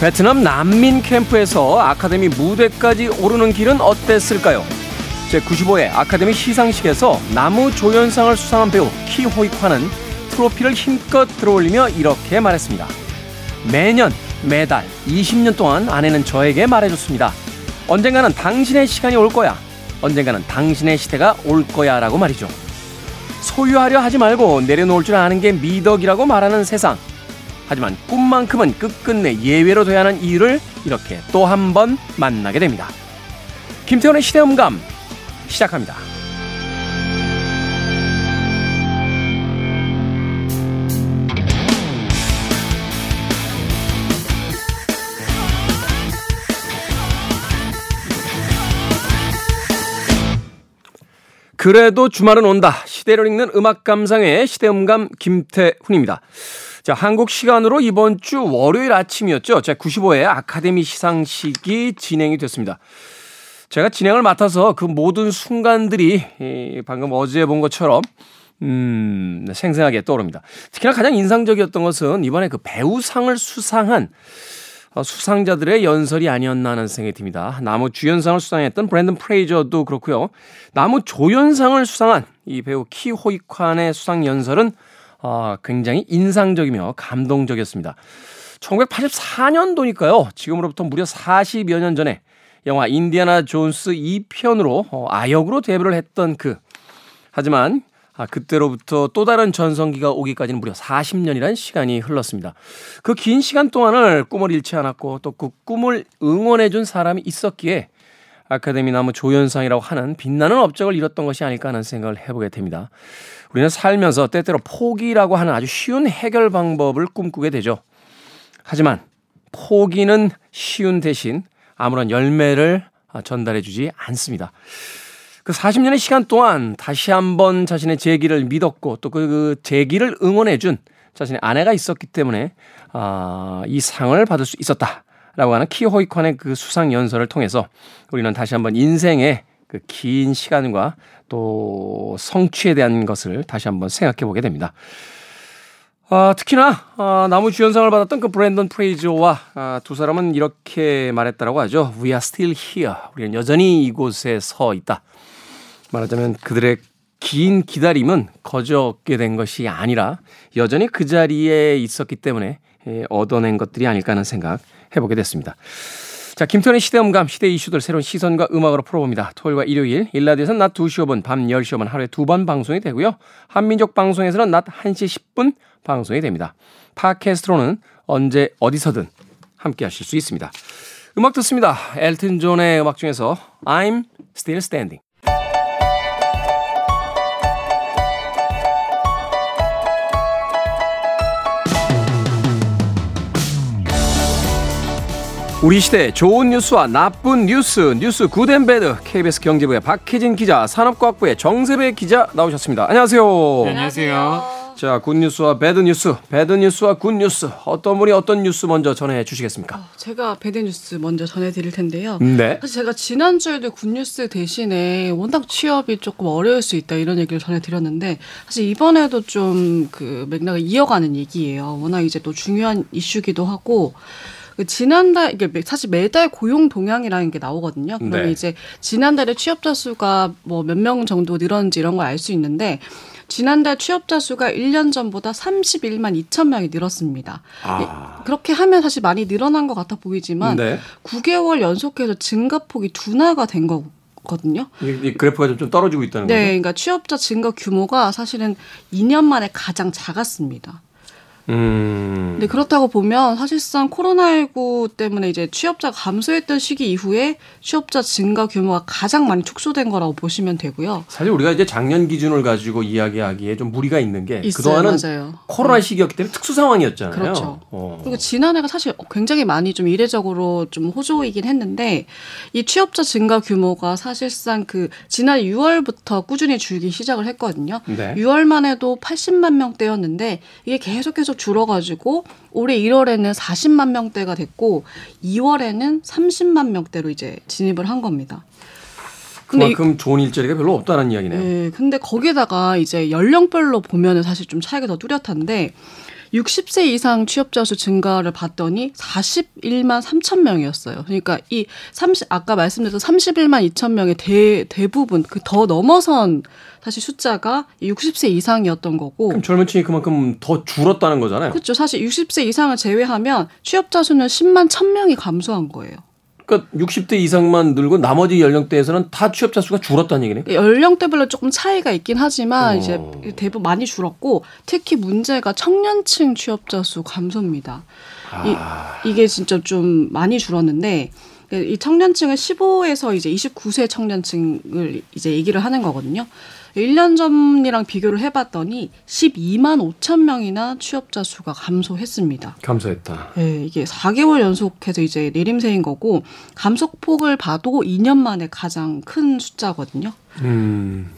베트남 난민 캠프에서 아카데미 무대까지 오르는 길은 어땠을까요? 제95회 아카데미 시상식에서 나무 조연상을 수상한 배우 키호이화는 트로피를 힘껏 들어올리며 이렇게 말했습니다. 매년, 매달, 20년 동안 아내는 저에게 말해줬습니다. 언젠가는 당신의 시간이 올 거야. 언젠가는 당신의 시대가 올 거야. 라고 말이죠. 소유하려 하지 말고 내려놓을 줄 아는 게 미덕이라고 말하는 세상. 하지만 꿈만큼은 끝끝내 예외로 돼야 하는 이유를 이렇게 또 한 번 만나게 됩니다. 김태원의 시대음감 시작합니다. 그래도 주말은 온다. 시대를 읽는 음악 감상의 시대음감 김태훈입니다. 자, 한국 시간으로 이번 주 월요일 아침이었죠. 제 95회 아카데미 시상식이 진행이 됐습니다. 제가 진행을 맡아서 그 모든 순간들이 방금 어제 본 것처럼 음, 생생하게 떠오릅니다. 특히나 가장 인상적이었던 것은 이번에 그 배우상을 수상한 어, 수상자들의 연설이 아니었나 하는 생각이 듭니다. 나무 주연상을 수상했던 브랜든 프레이저도 그렇고요. 나무 조연상을 수상한 이 배우 키호이칸의 수상 연설은 어, 굉장히 인상적이며 감동적이었습니다. 1984년도니까요. 지금으로부터 무려 40여 년 전에 영화 인디아나 존스 2편으로 어, 아역으로 데뷔를 했던 그 하지만 아, 그때로부터 또 다른 전성기가 오기까지는 무려 40년이라는 시간이 흘렀습니다. 그 긴 시간 동안을 꿈을 잃지 않았고 또 그 꿈을 응원해준 사람이 있었기에 아카데미 나무 조연상이라고 하는 빛나는 업적을 이뤘던 것이 아닐까 하는 생각을 해보게 됩니다. 우리는 살면서 때때로 포기라고 하는 아주 쉬운 해결 방법을 꿈꾸게 되죠. 하지만 포기는 쉬운 대신 아무런 열매를 전달해주지 않습니다. 그 40년의 시간 동안 다시 한번 자신의 재기를 믿었고 또그 그 재기를 응원해준 자신의 아내가 있었기 때문에 아, 이 상을 받을 수 있었다 라고 하는 키호이콘의 그 수상 연설을 통해서 우리는 다시 한번 인생의 그 긴 시간과 또 성취에 대한 것을 다시 한번 생각해 보게 됩니다. 아, 특히나 아, 나무 주연상을 받았던 그 브랜던 프레이저와 아, 두 사람은 이렇게 말했다라고 하죠. We are still here. 우리는 여전히 이곳에 서 있다. 말하자면 그들의 긴 기다림은 거저게 된 것이 아니라 여전히 그 자리에 있었기 때문에 예, 얻어낸 것들이 아닐까 하는 생각 해보게 됐습니다. 자, 김태현의 시대음감, 시대 이슈들 새로운 시선과 음악으로 풀어봅니다. 토요일과 일요일, 일라디오에서는 낮 2시 5분, 밤 10시 5분 하루에 두 번 방송이 되고요. 한민족 방송에서는 낮 1시 10분 방송이 됩니다. 팟캐스트로는 언제 어디서든 함께 하실 수 있습니다. 음악 듣습니다. 엘튼 존의 음악 중에서 I'm Still Standing. 우리 시대 좋은 뉴스와 나쁜 뉴스 뉴스 good and bad KBS 경제부의 박혜진 기자 산업과학부의 정세배 기자 나오셨습니다. 안녕하세요. 네, 안녕하세요. 자, 굿뉴스와 배드뉴스, 배드뉴스와 굿뉴스 어떤 분이 어떤 뉴스 먼저 전해 주시겠습니까? 어, 제가 bad news 먼저 전해 드릴 텐데요. 네. 사실 제가 지난주에도 good news 대신에 워낙 취업이 조금 어려울 수 있다 이런 얘기를 전해 드렸는데 사실 이번에도 좀 그 맥락을 이어가는 얘기예요. 워낙 이제 또 중요한 이슈기도 하고 그 지난달 이게 사실 매달 고용 동향이라는 게 나오거든요. 그러면 네. 이제 지난달에 취업자 수가 뭐 몇 명 정도 늘었는지 이런 걸 알 수 있는데 지난달 취업자 수가 1년 전보다 31만 2천 명이 늘었습니다. 아. 그렇게 하면 사실 많이 늘어난 것 같아 보이지만 네. 9개월 연속해서 증가폭이 둔화가 된 거고 거든요. 이, 그래프가 좀, 좀 떨어지고 있다는 네, 거죠? 네, 그러니까 취업자 증가 규모가 사실은 2년 만에 가장 작았습니다. 음. 네, 그렇다고 보면 사실상 코로나19 때문에 이제 취업자 감소했던 시기 이후에 취업자 증가 규모가 가장 많이 축소된 거라고 보시면 되고요. 사실 우리가 이제 작년 기준을 가지고 이야기하기에 좀 무리가 있는 게 있어요, 그동안은 맞아요. 코로나 시기였기 때문에 특수 상황이었잖아요. 그렇죠. 어. 그리고 지난해가 사실 굉장히 많이 좀 이례적으로 좀 호조이긴 했는데 이 취업자 증가 규모가 사실상 그 지난 6월부터 꾸준히 줄기 시작을 했거든요. 네. 6월만 해도 80만 명대였는데 이게 계속해서 줄어가지고 올해 1월에는 40만 명대가 됐고 2월에는 30만 명대로 이제 진입을 한 겁니다. 근데 그만큼 좋은 일자리가 별로 없다는 이야기네요. 네, 근데 거기다가 이제 연령별로 보면은 사실 좀 차이가 더 뚜렷한데 60세 이상 취업자 수 증가를 봤더니 41만 3천 명이었어요. 그러니까 이 30, 아까 말씀드렸던 31만 2천 명의 대, 대부분, 그 더 넘어선 사실 숫자가 60세 이상이었던 거고. 그럼 젊은 층이 그만큼 더 줄었다는 거잖아요. 그렇죠. 사실 60세 이상을 제외하면 취업자 수는 10만 1천 명이 감소한 거예요. 그러니까 60대 이상만 늘고 나머지 연령대에서는 다 취업자 수가 줄었다는 얘기네요. 연령대별로 조금 차이가 있긴 하지만 어. 이제 대부분 많이 줄었고 특히 문제가 청년층 취업자 수 감소입니다. 아, 이, 이게 진짜 좀 많이 줄었는데 이 청년층은 15에서 이제 29세 청년층을 이제 얘기를 하는 거거든요. 1년 전이랑 비교를 해봤더니 12만 5천 명이나 취업자 수가 감소했습니다. 감사했다. 예, 이게 4개월 연속해서 이제 내림세인 거고 감소폭을 봐도 2년 만에 가장 큰 숫자거든요. 음,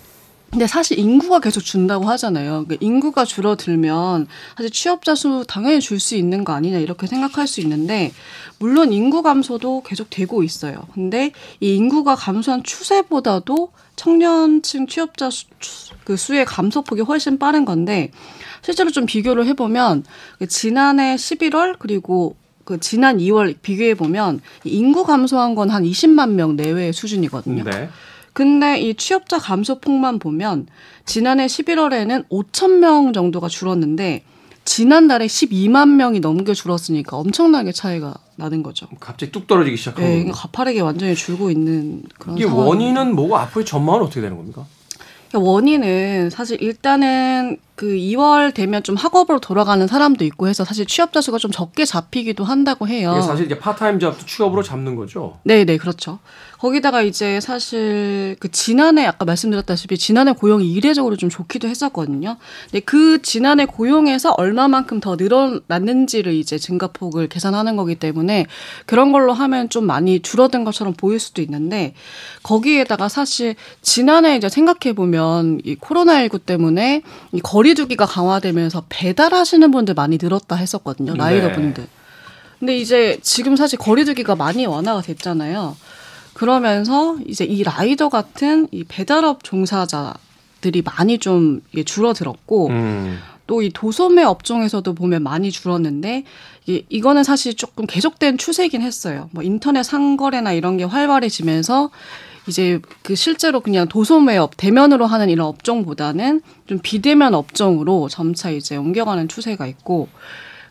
근데 사실 인구가 계속 준다고 하잖아요. 그러니까 인구가 줄어들면 사실 취업자 수 당연히 줄 수 있는 거 아니냐 이렇게 생각할 수 있는데 물론 인구 감소도 계속 되고 있어요. 근데 이 인구가 감소한 추세보다도 청년층 취업자 수, 그 수의 감소폭이 훨씬 빠른 건데 실제로 좀 비교를 해보면 그 지난해 11월 그리고 그 지난 2월 비교해 보면 인구 감소한 건 한 20만 명 내외의 수준이거든요. 네. 근데 이 취업자 감소 폭만 보면 지난해 11월에는 5천 명 정도가 줄었는데 지난달에 12만 명이 넘게 줄었으니까 엄청나게 차이가 나는 거죠. 갑자기 뚝 떨어지기 시작한 네, 거예요. 가파르게 완전히 줄고 있는 그런 이게 상황. 원인은 뭐고 앞으로의 전망은 어떻게 되는 겁니까? 그러니까 원인은 사실 일단은 그 2월 되면 좀 학업으로 돌아가는 사람도 있고 해서 사실 취업자 수가 좀 적게 잡히기도 한다고 해요. 이게 사실 이제 part-time job도 취업으로 잡는 거죠. 네, 네, 그렇죠. 거기다가 이제 사실 그 지난해 아까 말씀드렸다시피 지난해 고용이 이례적으로 좀 좋기도 했었거든요. 근데 그 지난해 고용에서 얼마만큼 더 늘어났는지를 이제 증가폭을 계산하는 거기 때문에 그런 걸로 하면 좀 많이 줄어든 것처럼 보일 수도 있는데 거기에다가 사실 지난해 이제 생각해 보면 이 코로나19 때문에 이 거리두기가 강화되면서 배달하시는 분들 많이 늘었다 했었거든요. 라이더 네. 분들. 근데 이제 지금 사실 거리두기가 많이 완화가 됐잖아요. 그러면서 이제 이 라이더 같은 이 배달업 종사자들이 많이 좀 줄어들었고 음. 또이 도소매 업종에서도 보면 많이 줄었는데 이 이거는 사실 조금 계속된 추세긴 했어요. 뭐 인터넷 상거래나 이런 게 활발해지면서 이제 그 실제로 그냥 도소매업 대면으로 하는 이런 업종보다는 좀 비대면 업종으로 점차 이제 옮겨가는 추세가 있고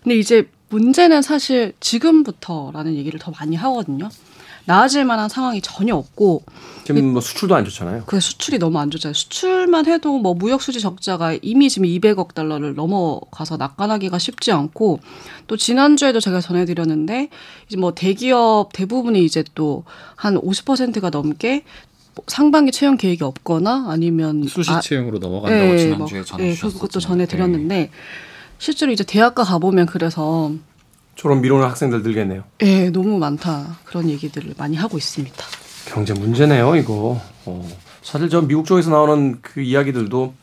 근데 이제 문제는 사실 지금부터라는 얘기를 더 많이 하거든요. 나아질 만한 상황이 전혀 없고 지금 뭐 수출도 안 좋잖아요. 그 수출이 너무 안 좋잖아요. 수출만 해도 뭐 무역 수지 적자가 이미 지금 200억 달러를 넘어가서 낙관하기가 쉽지 않고 또 지난주에도 제가 전해드렸는데 이제 뭐 대기업 대부분이 이제 또 한 50%가 넘게 뭐 상반기 채용 계획이 없거나 아니면 수시 아, 채용으로 넘어간다고 예, 지난주에 뭐, 전해 예, 주셨었죠. 그것도 전해드렸는데 실제로 이제 대학가 가보면 그래서 졸업 미루는 학생들 늘겠네요. 예, 너무 많다 그런 얘기들을 많이 하고 있습니다. 경제 문제네요, 이거. 어. 사실 저 미국 쪽에서 나오는 그 이야기들도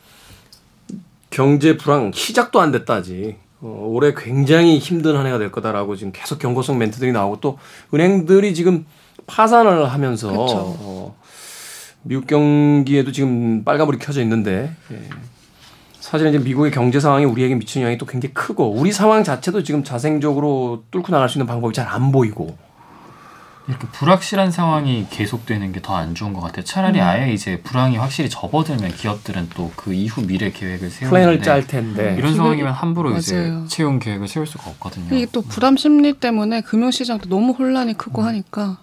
경제 불황 시작도 안 됐다 아직. 어, 올해 굉장히 힘든 한 해가 될 거다라고 지금 계속 경고성 멘트들이 나오고 또 은행들이 지금 파산을 하면서 그쵸. 어, 미국 경기에도 지금 빨간불이 켜져 있는데 예. 사실은 이제 미국의 경제 상황이 우리에게 미치는 영향이 또 굉장히 크고 우리 상황 자체도 지금 자생적으로 뚫고 나갈 수 있는 방법이 잘 안 보이고 이렇게 불확실한 상황이 계속되는 게 더 안 좋은 것 같아요. 차라리 음. 아예 이제 불황이 확실히 접어들면 기업들은 또 그 이후 미래 계획을 세우는데 플랜을 짤 텐데 이런 기획이- 상황이면 함부로 이제 맞아요. 채용 계획을 세울 수가 없거든요. 이게 또 불안 심리 때문에 금융 시장도 너무 혼란이 크고 하니까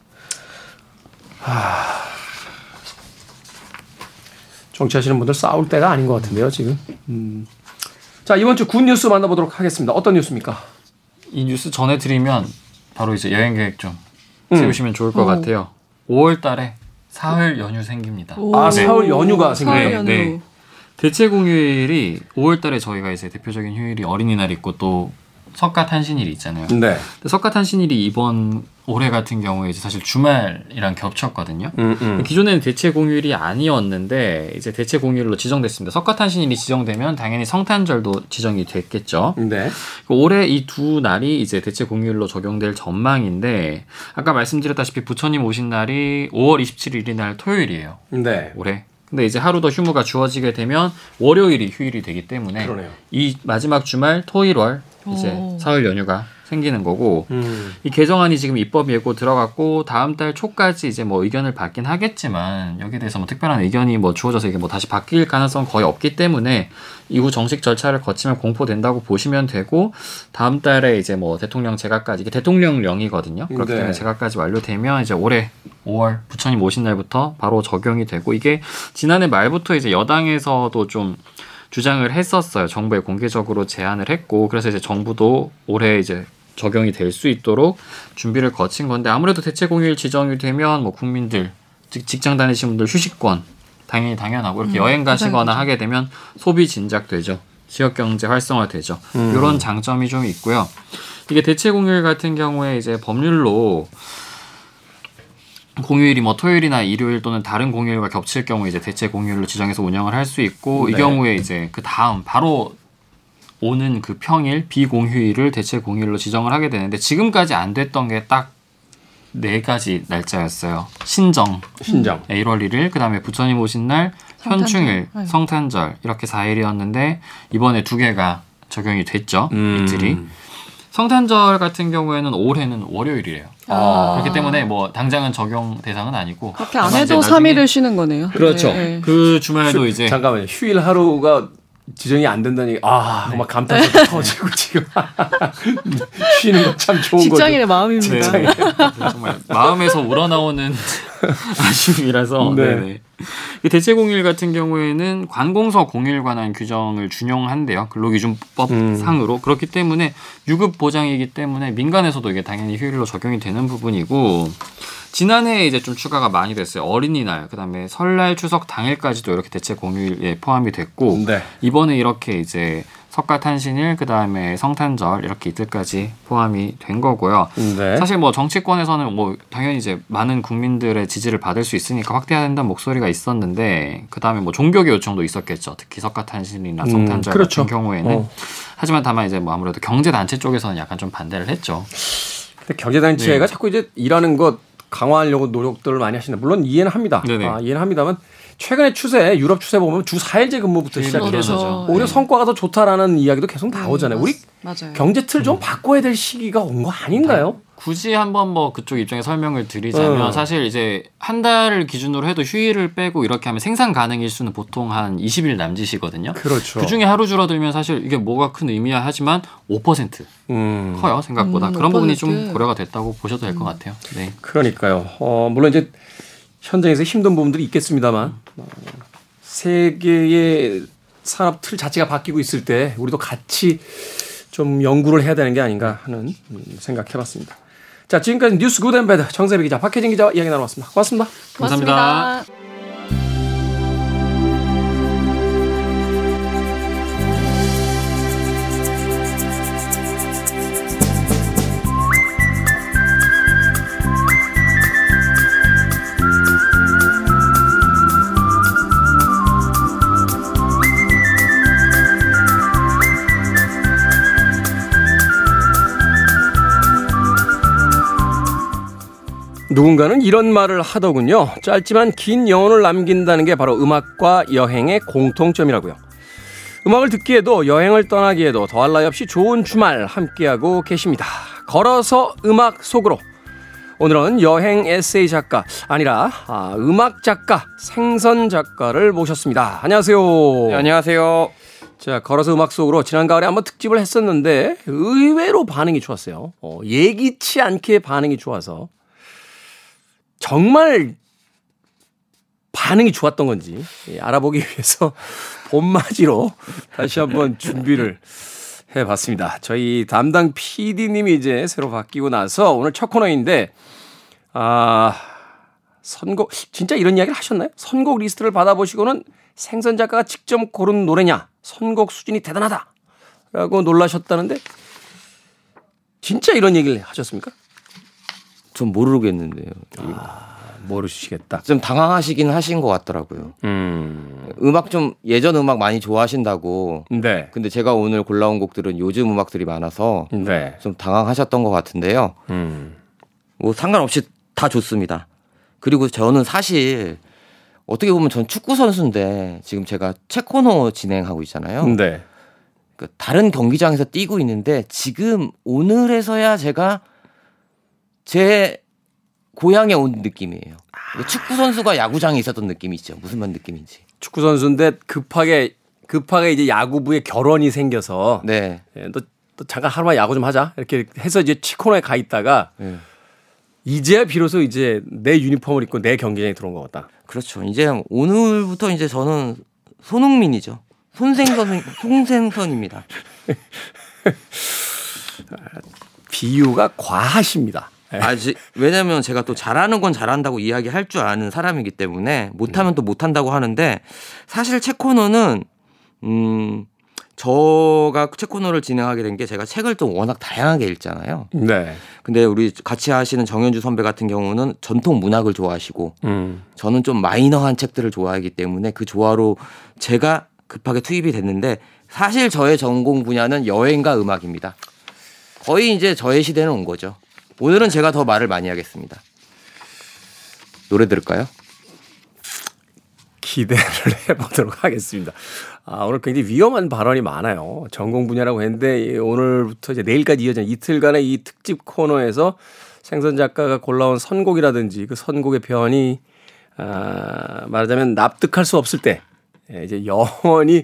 정치하시는 분들 싸울 때가 아닌 것 같은데요, 지금. 음. 자, 이번 주 good news 만나보도록 하겠습니다. 어떤 뉴스입니까? 이 뉴스 전해드리면 바로 이제 여행 계획 좀 음. 세우시면 좋을 것 어. 같아요. 5월 달에 사흘 연휴 생깁니다. 오. 아, 사흘 연휴가 생겨요? 연휴. 네. 대체 공휴일이 5월 달에 저희가 이제 대표적인 휴일이 어린이날 있고 또 석가탄신일이 있잖아요. 네. 근데 석가탄신일이 이번 올해 같은 경우에 이제 사실 주말이랑 겹쳤거든요. 음, 음. 기존에는 대체 공휴일이 아니었는데 이제 대체 공휴일로 지정됐습니다. 석가탄신일이 지정되면 당연히 성탄절도 지정이 됐겠죠. 네. 올해 이 두 날이 이제 대체 공휴일로 적용될 전망인데 아까 말씀드렸다시피 부처님 오신 날이 5월 27일이 날 토요일이에요. 네. 올해. 근데 이제 하루 더 휴무가 주어지게 되면 월요일이 휴일이 되기 때문에 그러네요. 이 마지막 주말 토일월 이제 오. 사흘 연휴가 생기는 거고 음. 이 개정안이 지금 입법 예고 들어갔고 다음 달 초까지 이제 뭐 의견을 받긴 하겠지만 여기에 대해서 뭐 특별한 의견이 뭐 주어져서 이게 뭐 다시 바뀔 가능성 은 거의 없기 때문에 이후 정식 절차를 거치면 공포된다고 보시면 되고 다음 달에 이제 뭐 대통령 제각까지 이게 대통령령이거든요. 그렇기 네. 때문에 제각까지 완료되면 이제 올해 5월 부처님 오신 날부터 바로 적용이 되고 이게 지난해 말부터 이제 여당에서도 좀 주장을 했었어요. 정부에 공개적으로 제안을 했고 그래서 이제 정부도 올해 이제 적용이 될 수 있도록 준비를 거친 건데 아무래도 대체 공휴일 지정이 되면 뭐 국민들 즉 직장 다니시는 분들 휴식권 당연히 당연하고 이렇게 음, 여행 가시거나 당연하죠. 하게 되면 소비 진작되죠. 지역 경제 활성화 되죠. 음. 이런 장점이 좀 있고요. 이게 대체 공휴일 같은 경우에 이제 법률로 공휴일이 뭐 토요일이나 일요일 또는 다른 공휴일과 겹칠 경우에 이제 대체 공휴일로 지정해서 운영을 할 수 있고 이 네. 경우에 이제 그 다음 바로 오는 그 평일 비공휴일을 대체 공휴일로 지정을 하게 되는데 지금까지 안 됐던 게 딱 네 가지 날짜였어요. 신정 신장. 1월 1일, 그다음에 부처님 오신 날, 성탄절. 현충일, 네. 성탄절 이렇게 4일이었는데 이번에 두 개가 적용이 됐죠. 음. 이틀이. 성탄절 같은 경우에는 올해는 월요일이래요. 아. 그렇기 때문에 뭐 당장은 적용 대상은 아니고 그렇게 안 해도 나중에 3일을 쉬는 거네요. 그렇죠. 네, 네. 그 주말도 이제 잠깐만요. 휴일 하루가 지정이 안 된다니 아, 네. 막 감탄사도 터지고 지금 쉬는 거 참 좋은 거죠. 직장인의 마음입니다. 네. 정말 마음에서 우러나오는 아쉬움이라서 네. 네네. 이 대체 공휴일 같은 경우에는 관공서 공휴일 관한 규정을 준용한대요 근로기준법 음. 상으로 그렇기 때문에 유급 보장이기 때문에 민간에서도 이게 당연히 휴일로 적용이 되는 부분이고 지난해에 이제 좀 추가가 많이 됐어요 어린이날 그다음에 설날 추석 당일까지도 이렇게 대체 공휴일에 포함이 됐고 네. 이번에 이렇게 이제 석가탄신일 그다음에 성탄절 이렇게 이틀까지 포함이 된 거고요. 네. 사실 뭐 정치권에서는 뭐 당연히 이제 많은 국민들의 지지를 받을 수 있으니까 확대해야 된다는 목소리가 있었는데 그다음에 뭐 종교계 요청도 있었겠죠. 특히 석가탄신일이나 음, 성탄절 그렇죠. 같은 경우에는 어. 하지만 다만 이제 뭐 아무래도 경제 단체 쪽에서는 약간 좀 반대를 했죠. 근데 경제 단체가 네. 자꾸 이제 일하는 것 강화하려고 노력들을 많이 하시는데 물론 이해는 합니다. 네네. 아, 이해는 합니다만 최근의 추세, 유럽 추세 보면 주 4일제 근무부터 네, 시작해서. 오히려 네. 성과가 더 좋다라는 이야기도 계속 나오잖아요. 네, 우리 맞아요. 경제 틀좀 바꿔야 될 시기가 온 거 아닌가요? 굳이 한번 뭐 그쪽 입장에 설명을 드리자면 어. 사실 이제 한 달을 기준으로 해도 휴일을 빼고 이렇게 하면 생산 가능 일수는 보통 한 20일 남짓이거든요. 그렇죠. 그 중에 하루 줄어들면 사실 이게 뭐가 큰 의미야 하지만 5% 음. 커요 생각보다 음, 그런 부분이 좀 5%. 고려가 됐다고 보셔도 될것 같아요. 네. 그러니까요. 어, 물론 이제 현장에서 힘든 부분들이 있겠습니다만 어, 세계의 산업 틀 자체가 바뀌고 있을 때 우리도 같이 좀 연구를 해야 되는 게 아닌가 하는 음, 생각해봤습니다. 자 지금까지 뉴스 good and bad 정세배 기자 박혜진 기자와 이야기 나눠봤습니다. 고맙습니다. 감사합니다. 고맙습니다. 누군가는 이런 말을 하더군요. 짧지만 긴 영혼을 남긴다는 게 바로 음악과 여행의 공통점이라고요. 음악을 듣기에도 여행을 떠나기에도 더할 나위 없이 좋은 주말 함께하고 계십니다. 걸어서 음악 속으로. 오늘은 여행 에세이 작가 아니라 아, 음악 작가 생선 작가를 모셨습니다. 안녕하세요. 네, 안녕하세요. 자, 걸어서 음악 속으로 지난 가을에 한번 특집을 했었는데 의외로 반응이 좋았어요. 어, 예기치 않게 반응이 좋아서 정말 반응이 좋았던 건지 예, 알아보기 위해서 봄맞이로 다시 한번 준비를 해봤습니다. 저희 담당 PD님이 이제 새로 바뀌고 나서 오늘 첫 코너인데 아 선곡 진짜 이런 이야기를 하셨나요? 선곡 리스트를 받아보시고는 생선 작가가 직접 고른 노래냐 선곡 수준이 대단하다라고 놀라셨다는데 진짜 이런 얘기를 하셨습니까? 전 모르겠는데요. 모르시겠다. 좀 당황하시긴 하신 것 같더라고요. 음, 음악 좀 예전 음악 많이 좋아하신다고. 네, 근데 제가 오늘 골라온 곡들은 요즘 음악들이 많아서 네, 좀 당황하셨던 것 같은데요. 음, 뭐 상관없이 다 좋습니다. 그리고 저는 사실 어떻게 보면 전 축구 선수인데 지금 제가 체코노 진행하고 있잖아요. 네, 그 다른 경기장에서 뛰고 있는데 지금 오늘에서야 제가 제 고향에 온 느낌이에요. 그 축구 선수가 야구장에 있었던 느낌이 있죠. 무슨 말 느낌인지. 축구 선수인데 급하게 급하게 이제 야구부에 결혼이 생겨서 네. 예, 너, 너 잠깐 하루만 야구 좀 하자 이렇게 해서 이제 치코너에 가 있다가 네. 이제야 비로소 이제 내 유니폼을 입고 내 경기장에 들어온 것 같다. 그렇죠. 이제 오늘부터 이제 저는 손흥민이죠. 손생선 손생선입니다. 비유가 과하십니다. 예. 아직 왜냐면 제가 또 잘하는 건 잘한다고 이야기할 줄 아는 사람이기 때문에 못하면 또 못한다고 하는데 사실 체코너는 음 저가 체코너를 진행하게 된 게 제가 책을 또 워낙 다양하게 읽잖아요. 네. 근데 우리 같이 하시는 정현주 선배 같은 경우는 전통 문학을 좋아하시고 음. 저는 좀 마이너한 책들을 좋아하기 때문에 그 조화로 제가 급하게 투입이 됐는데 사실 저의 전공 분야는 여행과 음악입니다. 거의 이제 저의 시대는 온 거죠. 오늘은 제가 더 말을 많이 하겠습니다. 노래 들을까요? 기대를 해보도록 하겠습니다. 아, 오늘 굉장히 위험한 발언이 많아요. 전공 분야라고 했는데 이 오늘부터 이제 내일까지 이어지는 이틀간의 이 특집 코너에서 생선 작가가 골라온 선곡이라든지 그 선곡의 변이 아, 말하자면 납득할 수 없을 때 예, 이제 영원히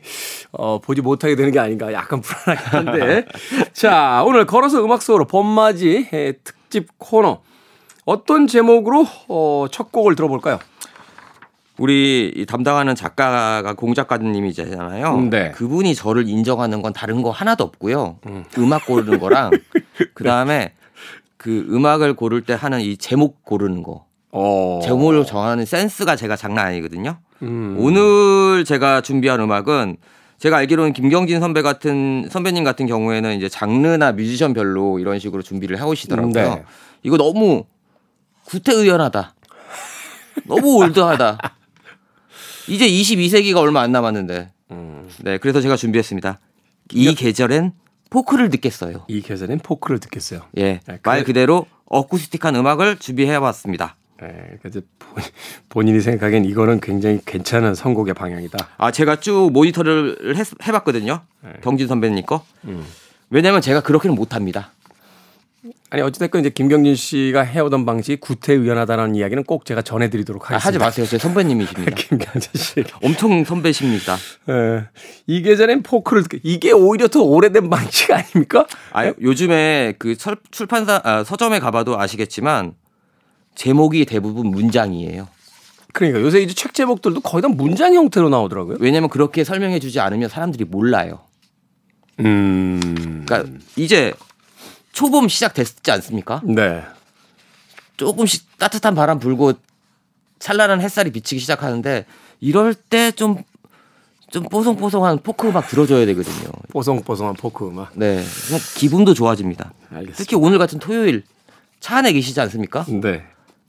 어, 보지 못하게 되는 게 아닌가 약간 불안하긴 한데 자 오늘 걸어서 음악 속으로 봄맞이 예, 특집 코너 어떤 제목으로 어, 첫 곡을 들어볼까요? 우리 이 담당하는 작가가 공 작가님이잖아요. 네. 그분이 저를 인정하는 건 다른 거 하나도 없고요. 음. 악 고르는 거랑 그 다음에 그 음악을 고를 때 하는 이 제목 고르는 거. 어. 제목을 정하는 센스가 제가 장난 아니거든요. 음. 오늘 제가 준비한 음악은 제가 알기로는 김경진 선배 같은 선배님 같은 경우에는 이제 장르나 뮤지션별로 이런 식으로 준비를 해오시더라고요. 네. 이거 너무 구태의연하다. 너무 올드하다. 이제 22세기가 얼마 안 남았는데. 음. 네, 그래서 제가 준비했습니다. 이 계절엔 포크를 듣겠어요. 이 계절엔 포크를 듣겠어요. 예, 네, 말 그래- 그대로 어쿠스틱한 음악을 준비해봤습니다. 네, 이제 본- 본인이 생각엔 이거는 굉장히 괜찮은 선곡의 방향이다. 아 제가 쭉 모니터를 했- 해봤거든요. 네. 경진 선배님 거. 음. 왜냐면 제가 그렇게는 못합니다. 아니 어찌됐건 이제 김경진 씨가 해오던 방식이 구태의연하다는 이야기는 꼭 제가 전해드리도록 아, 하지 하겠습니다. 마세요. 제 선배님이십니다. 김경진 씨. 엄청 선배십니다. 예. 이 계절엔 포크를 이게 오히려 더 오래된 방식 아닙니까? 아 요즘에 그 설- 출판사 아, 서점에 가봐도 아시겠지만 제목이 대부분 문장이에요. 그러니까 요새 이제 책 제목들도 거의 다 문장 형태로 나오더라고요. 왜냐면 그렇게 설명해주지 않으면 사람들이 몰라요. 음. 그러니까 이제 초봄 시작됐지 않습니까? 네. 조금씩 따뜻한 바람 불고 찬란한 햇살이 비치기 시작하는데 이럴 때 좀 좀 뽀송뽀송한 포크 음악 들어줘야 되거든요. 뽀송뽀송한 포크 음악. 네, 그냥 기분도 좋아집니다. 알겠습니다. 특히 오늘 같은 토요일 차 안에 계시지 않습니까? 네.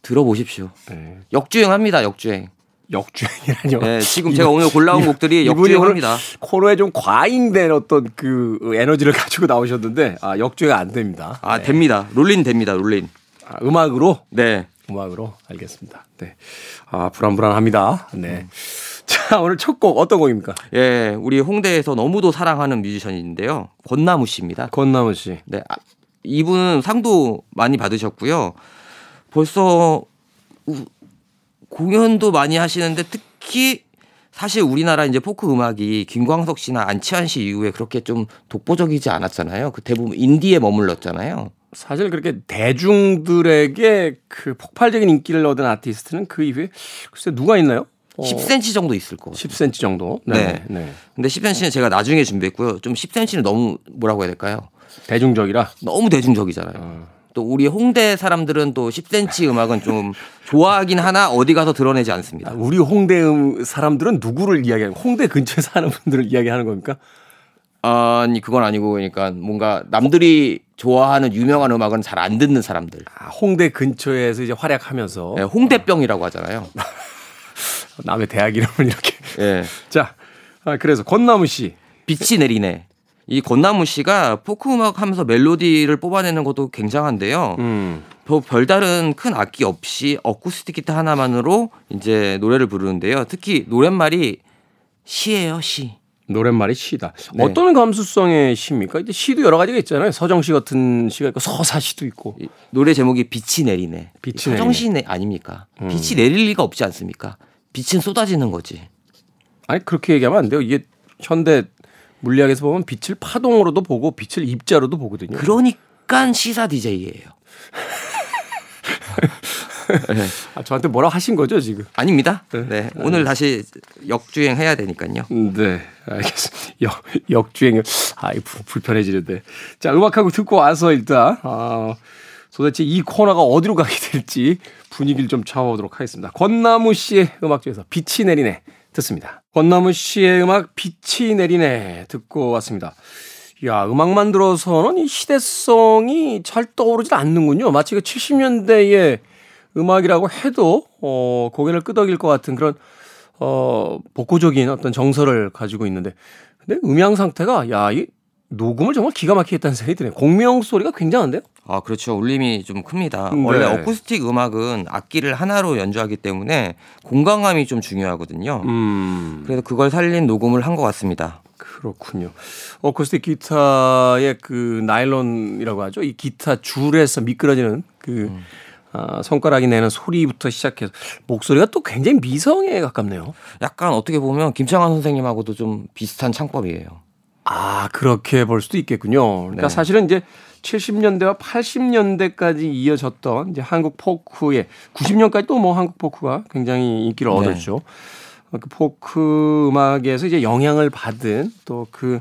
들어보십시오. 네. 역주행합니다. 역주행. 역주행이라뇨. 네, 지금 제가 오늘 골라온 이분- 곡들이 역주행합니다. 코너에 좀 과잉된 어떤 그 에너지를 가지고 나오셨는데 아, 역주행 안 됩니다. 아 됩니다. 롤린 됩니다. 롤린. 아, 음악으로 네. 음악으로 알겠습니다. 네. 아, 불안불안합니다. 네. 자, 오늘 첫 곡 어떤 곡입니까? 예, 우리 홍대에서 너무도 사랑하는 뮤지션인데요. 권나무 씨입니다. 권나무 씨. 네, 아, 이분은 상도 많이 받으셨고요. 벌써 우- 공연도 많이 하시는데 특히 사실 우리나라 이제 포크 음악이 김광석 씨나 안치환 씨 이후에 그렇게 좀 독보적이지 않았잖아요. 그 대부분 인디에 머물렀잖아요. 사실 그렇게 대중들에게 그 폭발적인 인기를 얻은 아티스트는 그 이후에 글쎄 누가 있나요? 어, 10cm 정도 있을 거. 10cm 정도. 네. 네. 근데 10cm는 제가 나중에 준비했고요. 좀 10cm는 너무 뭐라고 해야 될까요? 대중적이라. 너무 대중적이잖아요. 어. 또 우리 홍대 사람들은 또 10cm 음악은 좀 좋아하긴 하나 어디 가서 드러내지 않습니다. 아, 우리 홍대 음- 사람들은 누구를 이야기하는 홍대 근처에 사는 분들을 이야기하는 겁니까? 아니 그건 아니고 그러니까 뭔가 남들이 좋아하는 유명한 음악은 잘 안 듣는 사람들. 아, 홍대 근처에서 이제 활약하면서 네, 홍대병이라고 하잖아요. 남의 대학 이름을 이렇게. 예. 자, 아, 그래서 권나무 씨. 빛이 내리네. 이 권나무 씨가 포크 음악 하면서 멜로디를 뽑아내는 것도 굉장한데요. 음. 더 별다른 큰 악기 없이 어쿠스틱 기타 하나만으로 이제 노래를 부르는데요. 특히 노랫말이 시예요, 시. 노랫말이 시다. 네. 어떤 감수성의 시입니까? 이제 시도 여러 가지가 있잖아요. 서정 시 같은 시가 있고 서사시도 있고. 이 노래 제목이 빛이 내리네. 빛이 서정시 내 아닙니까? 음. 빛이 내릴 리가 없지 않습니까? 빛은 쏟아지는 거지. 아니 그렇게 얘기하면 안 돼요. 이게 현대 물리학에서 보면 빛을 파동으로도 보고 빛을 입자로도 보거든요. 그러니까 시사 DJ예요. 아, 저한테 뭐라 하신 거죠 지금? 아닙니다. 네. 오늘 다시 역주행 해야 되니까요. 네, 알겠습니다. 역, 역주행, 아, 이 불편해지는데. 자, 음악하고 듣고 와서 일단, 아, 도대체 이 코너가 어디로 가게 될지 분위기를 좀 잡아보도록 하겠습니다. 권나무 씨의 음악 중에서 빛이 내리네. 듣습니다. 권나무 씨의 음악 빛이 내리네. 듣고 왔습니다. 야, 음악만 들어서는 이 시대성이 잘 떠오르질 않는군요. 마치 그 70년대의 음악이라고 해도, 어, 고개를 끄덕일 것 같은 그런 어, 복고적인 어떤 정서를 가지고 있는데, 근데 음향 상태가, 야, 이 녹음을 정말 기가 막히게 했다는 생각이 드네요. 공명 소리가 굉장한데요? 아, 그렇죠. 울림이 좀 큽니다. 네. 원래 어쿠스틱 음악은 악기를 하나로 연주하기 때문에 공간감이 좀 중요하거든요. 음, 그래서 그걸 살린 녹음을 한 것 같습니다. 그렇군요. 어쿠스틱 기타의 그 나일론이라고 하죠. 이 기타 줄에서 미끄러지는 그, 아, 손가락이 내는 소리부터 시작해서 목소리가 또 굉장히 미성에 가깝네요. 약간 어떻게 보면 김창완 선생님하고도 좀 비슷한 창법이에요. 아, 그렇게 볼 수도 있겠군요. 그러니까 네. 사실은 이제 70년대와 80년대까지 이어졌던 이제 한국 포크의 90년까지 또 뭐 한국 포크가 굉장히 인기를 네. 얻었죠. 그 포크 음악에서 이제 영향을 받은 또 그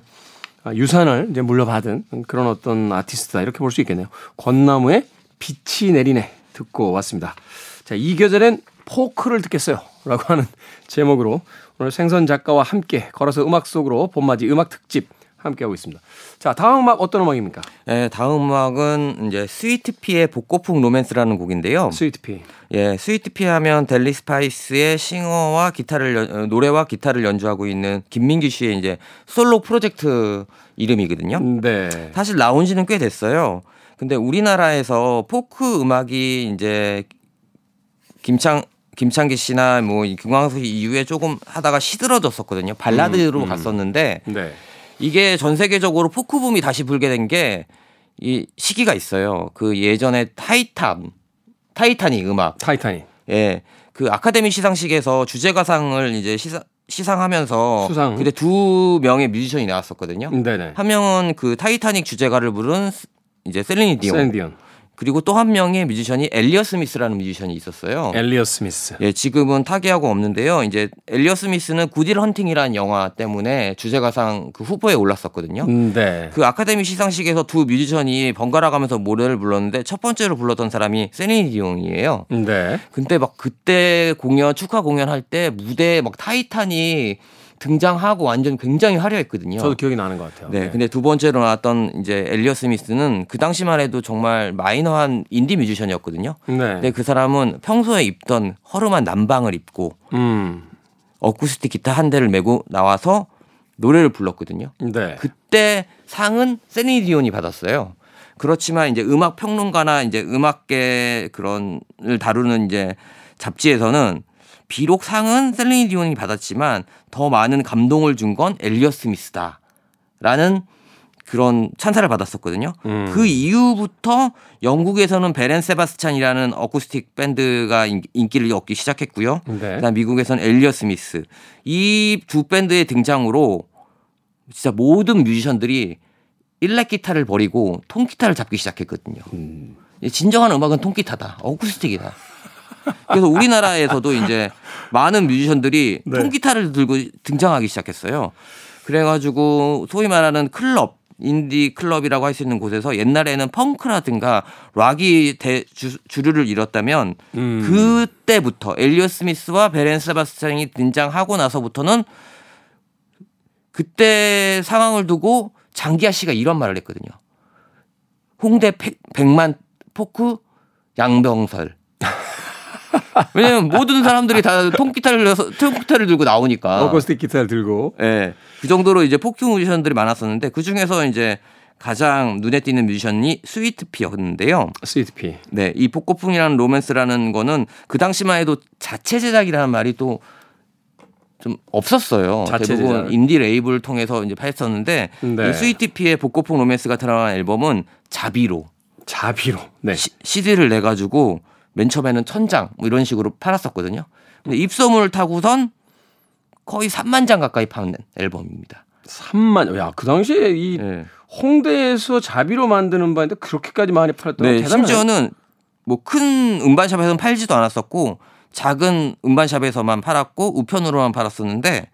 유산을 이제 물려받은 그런 어떤 아티스트다 이렇게 볼 수 있겠네요. 권나무의 빛이 내리네 듣고 왔습니다. 자, 이 계절엔 포크를 듣겠어요. 라고 하는 제목으로 오늘 생선 작가와 함께 걸어서 음악 속으로 봄맞이 음악 특집 함께하고 있습니다. 자, 다음 음악 어떤 음악입니까? 네, 다음 음악은 이제 스위트피의 복고풍 로맨스라는 곡인데요. 스위트피. 예, 스위트피 하면 델리 스파이스의 싱어와 기타를 연- 어, 노래와 기타를 연주하고 있는 김민규 씨의 이제 솔로 프로젝트 이름이거든요. 네. 사실 나온 지는 꽤 됐어요. 근데 우리나라에서 포크 음악이 이제 김창 김창기 씨나 뭐 김광석 이후에 조금 하다가 시들어졌었거든요. 발라드로 갔었는데 네. 이게 전 세계적으로 포크 붐이 다시 불게 된 게 이 시기가 있어요. 그 예전에 타이탄 타이타닉 음악 타이타닉. 예. 그 아카데미 시상식에서 주제가상을 이제 시상 시상하면서 수상. 그때 두 명의 뮤지션이 나왔었거든요. 네네. 한 명은 그 타이타닉 주제가를 부른 스- 이제 셀린 디온 셀린 디온. 그리고 또 한 명의 뮤지션이 엘리엇 스미스라는 뮤지션이 있었어요. 엘리엇 스미스. 예, 지금은 타계하고 없는데요. 이제 엘리엇 스미스는 굿 윌 헌팅이라는 영화 때문에 주제가상 그 후보에 올랐었거든요. 음, 네. 그 아카데미 시상식에서 두 뮤지션이 번갈아 가면서 노래를 불렀는데 첫 번째로 불렀던 사람이 셀린 디온이에요. 네. 근데 막 그때 공연 축하 공연 할 때 무대에 막 타이타닉 등장하고 완전 굉장히 화려했거든요. 저도 기억이 나는 것 같아요. 네, 근데 두 번째로 나왔던 이제 엘리어 스미스는 그 당시만 해도 정말 마이너한 인디 뮤지션이었거든요. 네. 근데 그 사람은 평소에 입던 허름한 남방을 입고 음. 어쿠스틱 기타 한 대를 메고 나와서 노래를 불렀거든요. 네. 그때 상은 세니디온이 받았어요. 그렇지만 이제 음악 평론가나 이제 음악계 그런을 다루는 이제 잡지에서는 비록 상은 셀린 디온이 받았지만 더 많은 감동을 준 건 엘리엇 스미스다 라는 그런 찬사를 받았었거든요. 음. 그 이후부터 영국에서는 벨 앤 세바스찬이라는 어쿠스틱 밴드가 인- 인기를 얻기 시작했고요. 네. 그다음 미국에서는 엘리엇 스미스 이 두 밴드의 등장으로 진짜 모든 뮤지션들이 일렉 기타를 버리고 통기타를 잡기 시작했거든요. 음. 이 진정한 음악은 통기타다, 어쿠스틱이다. 그래서 우리나라에서도 이제 많은 뮤지션들이 네. 통기타를 들고 등장하기 시작했어요. 그래가지고 소위 말하는 클럽, 인디 클럽이라고 할 수 있는 곳에서 옛날에는 펑크라든가 락이 대, 주, 주류를 이뤘다면 음. 그때부터 엘리어 스미스와 베렌 세바스찬이 등장하고 나서부터는 그때 상황을 두고 장기하 씨가 이런 말을 했거든요. 홍대 백- 백만 포크 양병설. 왜냐면 모든 사람들이 다 통기타를 넣어서 통기타를 들고 나오니까. 어쿠스틱 기타를 들고. 예. 그 정도로 이제 포크 뮤지션들이 많았었는데 그 중에서 이제 가장 눈에 띄는 뮤지션이 스위트피였는데요. 스위트피. 네, 이 복고풍이라는 로맨스라는 거는 그 당시만 해도 자체 제작이라는 말이 또 좀 없었어요. 대부분 제작. 인디 레이블을 통해서 이제 팔렸었는데 네. 이 스위트피의 복고풍 로맨스가 들어간 앨범은 자비로 자비로. 네. 시, CD를 내 가지고 맨 처음에는 천장 뭐 이런 식으로 팔았었거든요. 근데 입소문을 타고선 거의 3만 장 가까이 파는 앨범입니다. 3만. 야, 그 당시에 이 네. 홍대에서 자비로 만드는 바인데 그렇게까지 많이 팔았던 건 네, 대단하네. 심지어는 뭐 큰 음반샵에서는 팔지도 않았었고 작은 음반샵에서만 팔았고 우편으로만 팔았었는데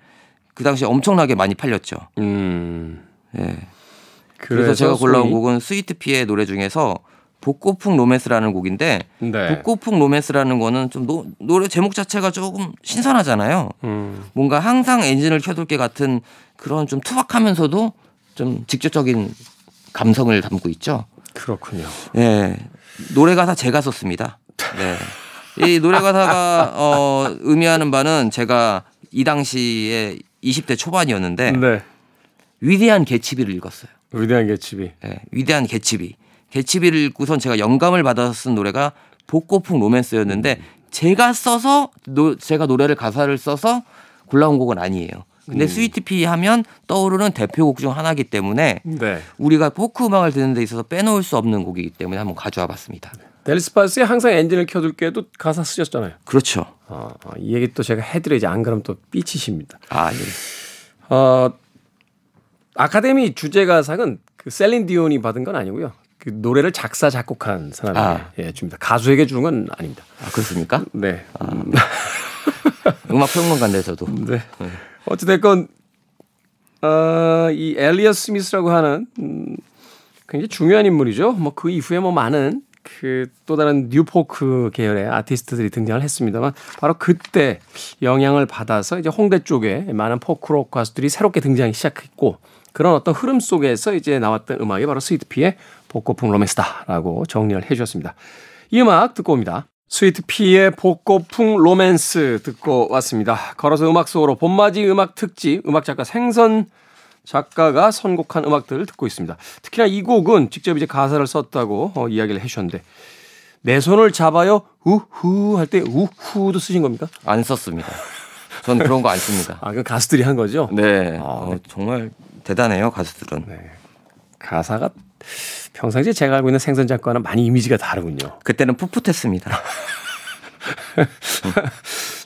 그 당시에 엄청나게 많이 팔렸죠. 음. 예. 그래서, 제가 골라온 곡은 스위트피의 노래 중에서 복고풍 로맨스라는 곡인데 네. 복고풍 로맨스라는 거는 좀 노, 노래 제목 자체가 조금 신선하잖아요. 음. 뭔가 항상 엔진을 켜둘게 같은 그런 좀 투박하면서도 좀 직접적인 감성을 담고 있죠. 그렇군요. 예. 노래 가사 제가 썼습니다. 네. 이 노래 가사가 어 의미하는 바는 제가 이 당시에 20대 초반이었는데 네. 위대한 개츠비를 읽었어요. 위대한 개츠비. 예, 위대한 개츠비. 개츠비를 읽고선 제가 영감을 받아서 쓴 노래가 복고풍 로맨스였는데 제가 써서 노, 제가 노래를 가사를 써서 골라온 곡은 아니에요. 근데 스위트피 하면 떠오르는 대표곡 중 하나이기 때문에 네. 우리가 포크 음악을 듣는 데 있어서 빼놓을 수 없는 곡이기 때문에 한번 가져와 봤습니다. 델리 스파이스의 항상 엔진을 켜둘게도 가사 쓰셨잖아요. 그렇죠. 어, 어, 이 얘기 또 제가 해드려야지 안 그러면 또 삐치십니다. 아, 예. 어, 아카데미 주제가상은 그 셀린 디온이 받은 건 아니고요. 그 노래를 작사 작곡한 사람에게 아. 예, 줍니다. 가수에게 주는 건 아닙니다. 아, 그렇습니까? 네. 음, 음악 평론가인데 저도. 네. 어찌됐건 어, 이 엘리어 스미스라고 하는 음, 굉장히 중요한 인물이죠. 뭐 그 이후에 뭐 많은 그 또 다른 new folk 계열의 아티스트들이 등장을 했습니다만 바로 그때 영향을 받아서 이제 홍대 쪽에 많은 포크록 가수들이 새롭게 등장하기 시작했고 그런 어떤 흐름 속에서 이제 나왔던 음악이 바로 스위트피의 복고풍 로맨스다라고 정리를 해 주셨습니다. 이 음악 듣고 옵니다. 스위트피의 복고풍 로맨스 듣고 왔습니다. 걸어서 음악 속으로 봄맞이 음악 특집 음악 작가 생선 작가가 선곡한 음악들을 듣고 있습니다. 특히나 이 곡은 직접 이제 가사를 썼다고 어, 이야기를 해주셨는데 내 손을 잡아요 우후 할 때 우후도 쓰신 겁니까? 안 썼습니다. 전 그런 거 안 씁니다. 아, 그 가수들이 한 거죠? 네. 아. 어, 정말 대단해요, 가수들은. 가사가 평상시에 제가 알고 있는 생선 작가와는 많이 이미지가 다르군요. 그때는 풋풋했습니다.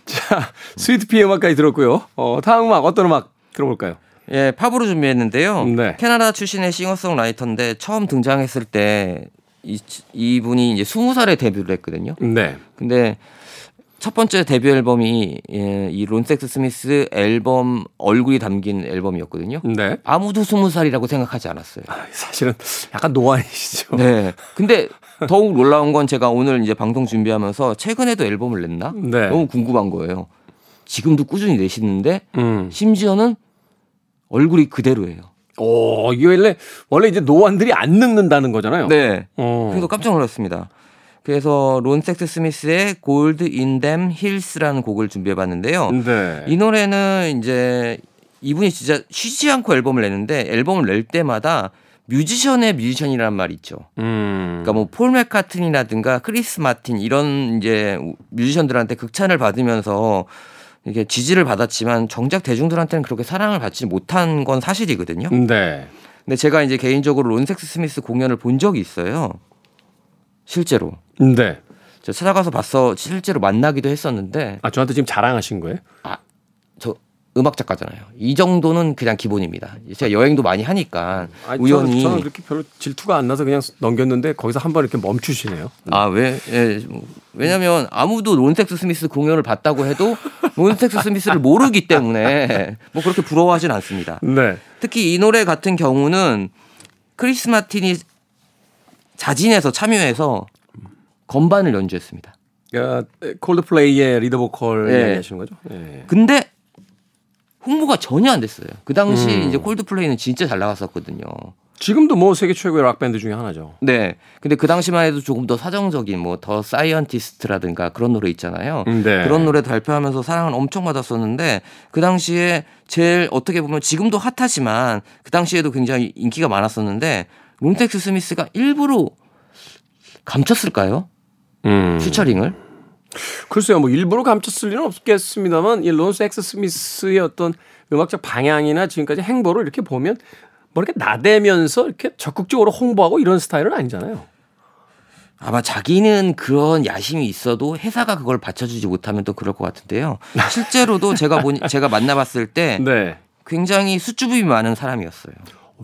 자, 스위트피의 음악까지 들었고요. 어, 다음 음악 어떤 음악 들어볼까요? 예, 팝으로 준비했는데요. 네. 캐나다 출신의 싱어송라이터인데 처음 등장했을 때 이, 이분이 이제 20살에 데뷔를 했거든요. 네. 근데 첫 번째 데뷔 앨범이 예, 이 론섹스 스미스 앨범 얼굴이 담긴 앨범이었거든요. 네. 아무도 20살이라고 생각하지 않았어요. 사실은 약간 노안이시죠. 네. 근데 더욱 놀라운 건 제가 오늘 이제 방송 준비하면서 최근에도 앨범을 냈나? 네. 너무 궁금한 거예요. 지금도 꾸준히 내시는데 음. 심지어는 얼굴이 그대로예요. 오, 이게 원래, 원래 이제 노안들이 안 늙는다는 거잖아요. 네. 어. 그래서 깜짝 놀랐습니다. 그래서 론섹스 스미스의 골드 인댐 힐스라는 곡을 준비해 봤는데요. 네. 이 노래는 이제 이분이 진짜 쉬지 않고 앨범을 내는데 앨범을 낼 때마다 뮤지션의 뮤지션이라는 말이 있죠. 음. 그러니까 뭐 폴 맥카트니라든가 크리스 마틴 이런 이제 뮤지션들한테 극찬을 받으면서 이게 지지를 받았지만 정작 대중들한테는 그렇게 사랑을 받지 못한 건 사실이거든요. 네. 근데 제가 이제 개인적으로 론 섹스미스 공연을 본 적이 있어요. 실제로. 네. 제가 찾아가서 봤어. 실제로 만나기도 했었는데 아, 저한테 지금 자랑하신 거예요? 저 음악 작가잖아요. 이 정도는 그냥 기본입니다. 제가 여행도 많이 하니까 아니, 우연히 저는, 저는 그렇게 별로 질투가 안 나서 그냥 넘겼는데 거기서 한 번 이렇게 멈추시네요. 아 왜? 예, 뭐, 왜냐면 아무도 론 섹스미스 공연을 봤다고 해도 론 섹스미스를 모르기 때문에 뭐 그렇게 부러워하진 않습니다. 네. 특히 이 노래 같은 경우는 크리스 마틴이 자진해서 참여해서 건반을 연주했습니다. 그 콜드플레이의 리더 보컬 예. 이야기하시는 거죠? 예. 근데 홍보가 전혀 안 됐어요. 그 당시 음. 이제 콜드플레이는 진짜 잘 나갔었거든요. 지금도 뭐 세계 최고의 락 밴드 중에 하나죠. 네. 근데 그 당시만 해도 조금 더 서정적인 뭐 The Scientist라든가 그런 노래 있잖아요. 네. 그런 노래 발표하면서 사랑을 엄청 받았었는데 그 당시에 제일 어떻게 보면 지금도 핫하지만 그 당시에도 굉장히 인기가 많았었는데 론 섹스미스가 일부러 감췄을까요? 음. featuring을? 글쎄요, 뭐 일부러 감췄을 리는 없겠습니다만 이 론 섹스미스의 어떤 음악적 방향이나 지금까지 행보를 이렇게 보면 뭐 이렇게 나대면서 이렇게 적극적으로 홍보하고 이런 스타일은 아니잖아요. 아마 자기는 그런 야심이 있어도 회사가 그걸 받쳐주지 못하면 또 그럴 것 같은데요. 실제로도 제가 보니 제가 만나봤을 때 네. 굉장히 수줍음이 많은 사람이었어요.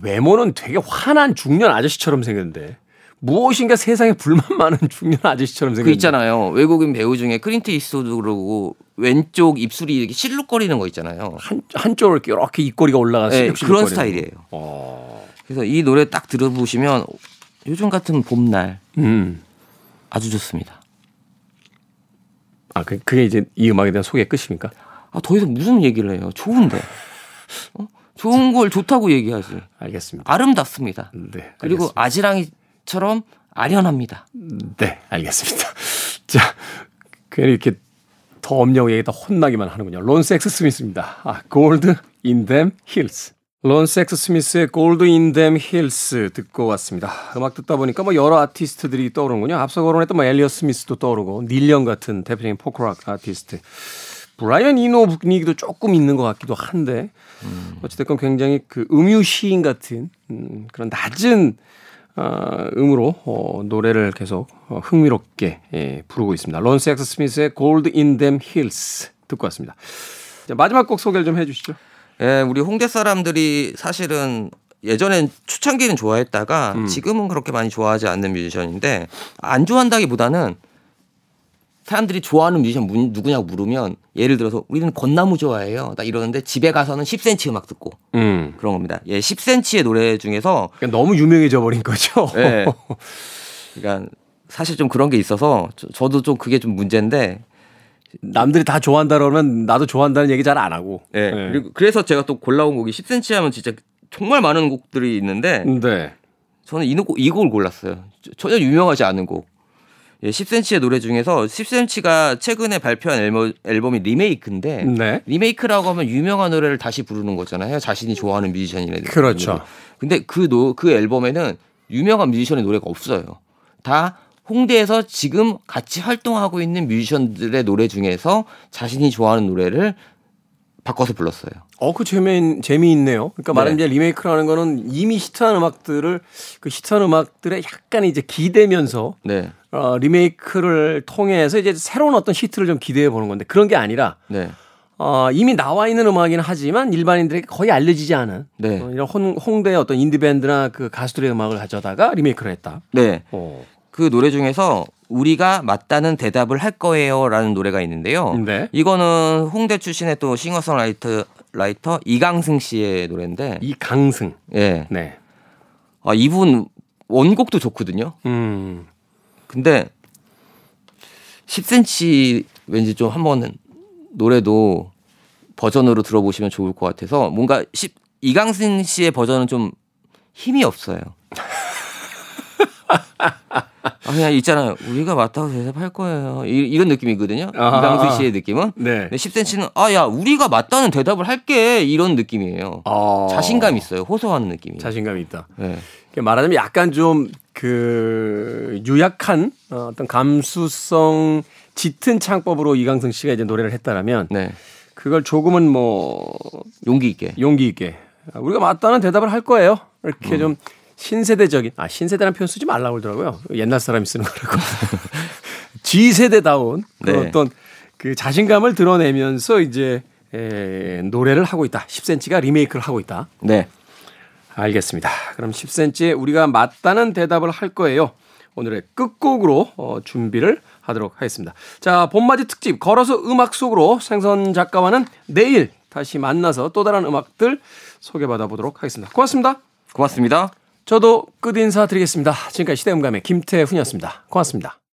외모는 되게 화난 중년 아저씨처럼 생겼는데 무엇인가 세상에 불만 많은 중년 아저씨처럼 그 생겼는데 있잖아요. 외국인 배우 중에 클린트 이스트우드 그러고 왼쪽 입술이 이렇게 실룩거리는 거 있잖아요. 한 한쪽으로 이렇게 입꼬리가 올라가서 네, 그런 거. 스타일이에요. 어. 그래서 이 노래 딱 들어보시면 요즘 같은 봄날 음. 아주 좋습니다. 아, 그, 그게 이제 이 음악에 대한 소개 끝입니까? 아, 더 이상 무슨 얘기를 해요? 좋은데. 어? 좋은 걸 좋다고 얘기하지. 알겠습니다. 아름답습니다. 네. 그리고 알겠습니다. 아지랑이처럼 아련합니다. 네, 알겠습니다. 자, 괜히 이렇게 더 없냐고 얘기하다 혼나기만 하는군요. 론 섹스미스입니다. 아, Gold in Them Hills. 론 섹스미스의 Gold in Them Hills 듣고 왔습니다. 음악 듣다 보니까 뭐 여러 아티스트들이 떠오르는군요. 앞서 거론했던 뭐 엘리엇 스미스도 떠오르고 닐 영 같은 대표적인 포크락 아티스트. 브라이언 이노 분위기도 조금 있는 것 같기도 한데 어찌됐건 굉장히 그 음유 시인 같은 음, 그런 낮은 어, 음으로 어, 노래를 계속 어, 흥미롭게 예, 부르고 있습니다. 론 섹스미스의 Gold in Them Hills 듣고 왔습니다. 자, 마지막 곡 소개를 좀 해주시죠. 예, 우리 홍대 사람들이 사실은 예전엔 초창기는 좋아했다가 음. 지금은 그렇게 많이 좋아하지 않는 뮤지션인데 안 좋아한다기보다는 사람들이 좋아하는 뮤지션 문- 누구냐고 물으면 예를 들어서 우리는 권나무 좋아해요. 딱 이러는데 집에 가서는 10cm 음악 듣고 음. 그런 겁니다. 예, 10cm의 노래 중에서 그러니까 너무 유명해져 버린 거죠. 예. 그러니까 사실 좀 그런 게 있어서 저- 저도 좀 그게 좀 문제인데 남들이 다 좋아한다 그러면 나도 좋아한다는 얘기 잘 안 하고. 예. 예. 그리고 그래서 제가 또 골라온 곡이 10cm 하면 진짜 정말 많은 곡들이 있는데 네. 저는 이, 곡, 이 곡을 골랐어요. 저- 전혀 유명하지 않은 곡. 예, 10cm의 노래 중에서 10cm가 최근에 발표한 앨범, 앨범이 리메이크인데 네. 리메이크라고 하면 유명한 노래를 다시 부르는 거잖아요. 자신이 좋아하는 뮤지션이라. 그렇죠. 근데 그, 노, 그 앨범에는 유명한 뮤지션의 노래가 없어요. 다 홍대에서 지금 같이 활동하고 있는 뮤지션들의 노래 중에서 자신이 좋아하는 노래를 바꿔서 불렀어요. 어, 그 재미, 재미있네요. 그러니까 말하자면 네. 이제 리메이크라는 거는 이미 히트한 음악들을 그 히트한 음악들에 약간 이제 기대면서 네. 어, 리메이크를 통해서 이제 새로운 어떤 히트를 좀 기대해 보는 건데 그런 게 아니라 네. 어, 이미 나와 있는 음악이긴 하지만 일반인들에게 거의 알려지지 않은 네. 어, 이런 홍, 홍대의 어떤 인디밴드나 그 가수들의 음악을 가져다가 리메이크를 했다. 네. 어. 그 노래 중에서 우리가 맞다는 대답을 할 거예요라는 노래가 있는데요. 네. 이거는 홍대 출신의 또 싱어송라이터 라이터 이강승 씨의 노래인데, 이강승. 예, 네. 아 이분 원곡도 좋거든요. 음. 근데 10cm 왠지 좀 한번 노래도 버전으로 들어보시면 좋을 것 같아서 뭔가 10, 이강승 씨의 버전은 좀 힘이 없어요. 아, 그냥 있잖아요. 우리가 맞다고 대답할 거예요. 이, 런 느낌이거든요. 아하. 이강승 씨의 느낌은. 네. 근데 10cm는 아, 야, 우리가 맞다는 대답을 할게. 이런 느낌이에요. 어. 자신감 있어요. 호소하는 느낌이. 자신감이 있다. 네. 말하자면 약간 좀 그 유약한 어, 어떤 감수성 짙은 창법으로 이강승 씨가 이제 노래를 했다라면 네. 그걸 조금은 뭐 용기 있게. 용기 있게 아, 우리가 맞다는 대답을 할 거예요. 음. 이렇게 좀 신세대적인 아 신세대라는 표현 쓰지 말라고 그러더라고요. 옛날 사람이 쓰는 거라고. G세대다운 그런 네. 어떤 그 자신감을 드러내면서 이제 에, 노래를 하고 있다. 10cm가 리메이크를 하고 있다. 네. 알겠습니다. 그럼 10cm에 우리가 맞다는 대답을 할 거예요. 오늘의 끝곡으로 어, 준비를 하도록 하겠습니다. 자, 봄맞이 특집 걸어서 음악 속으로 생선 작가와는 내일 다시 만나서 또 다른 음악들 소개받아 보도록 하겠습니다. 고맙습니다. 고맙습니다. 저도 끝 인사 드리겠습니다. 지금까지 시대음감의 김태훈이었습니다. 고맙습니다.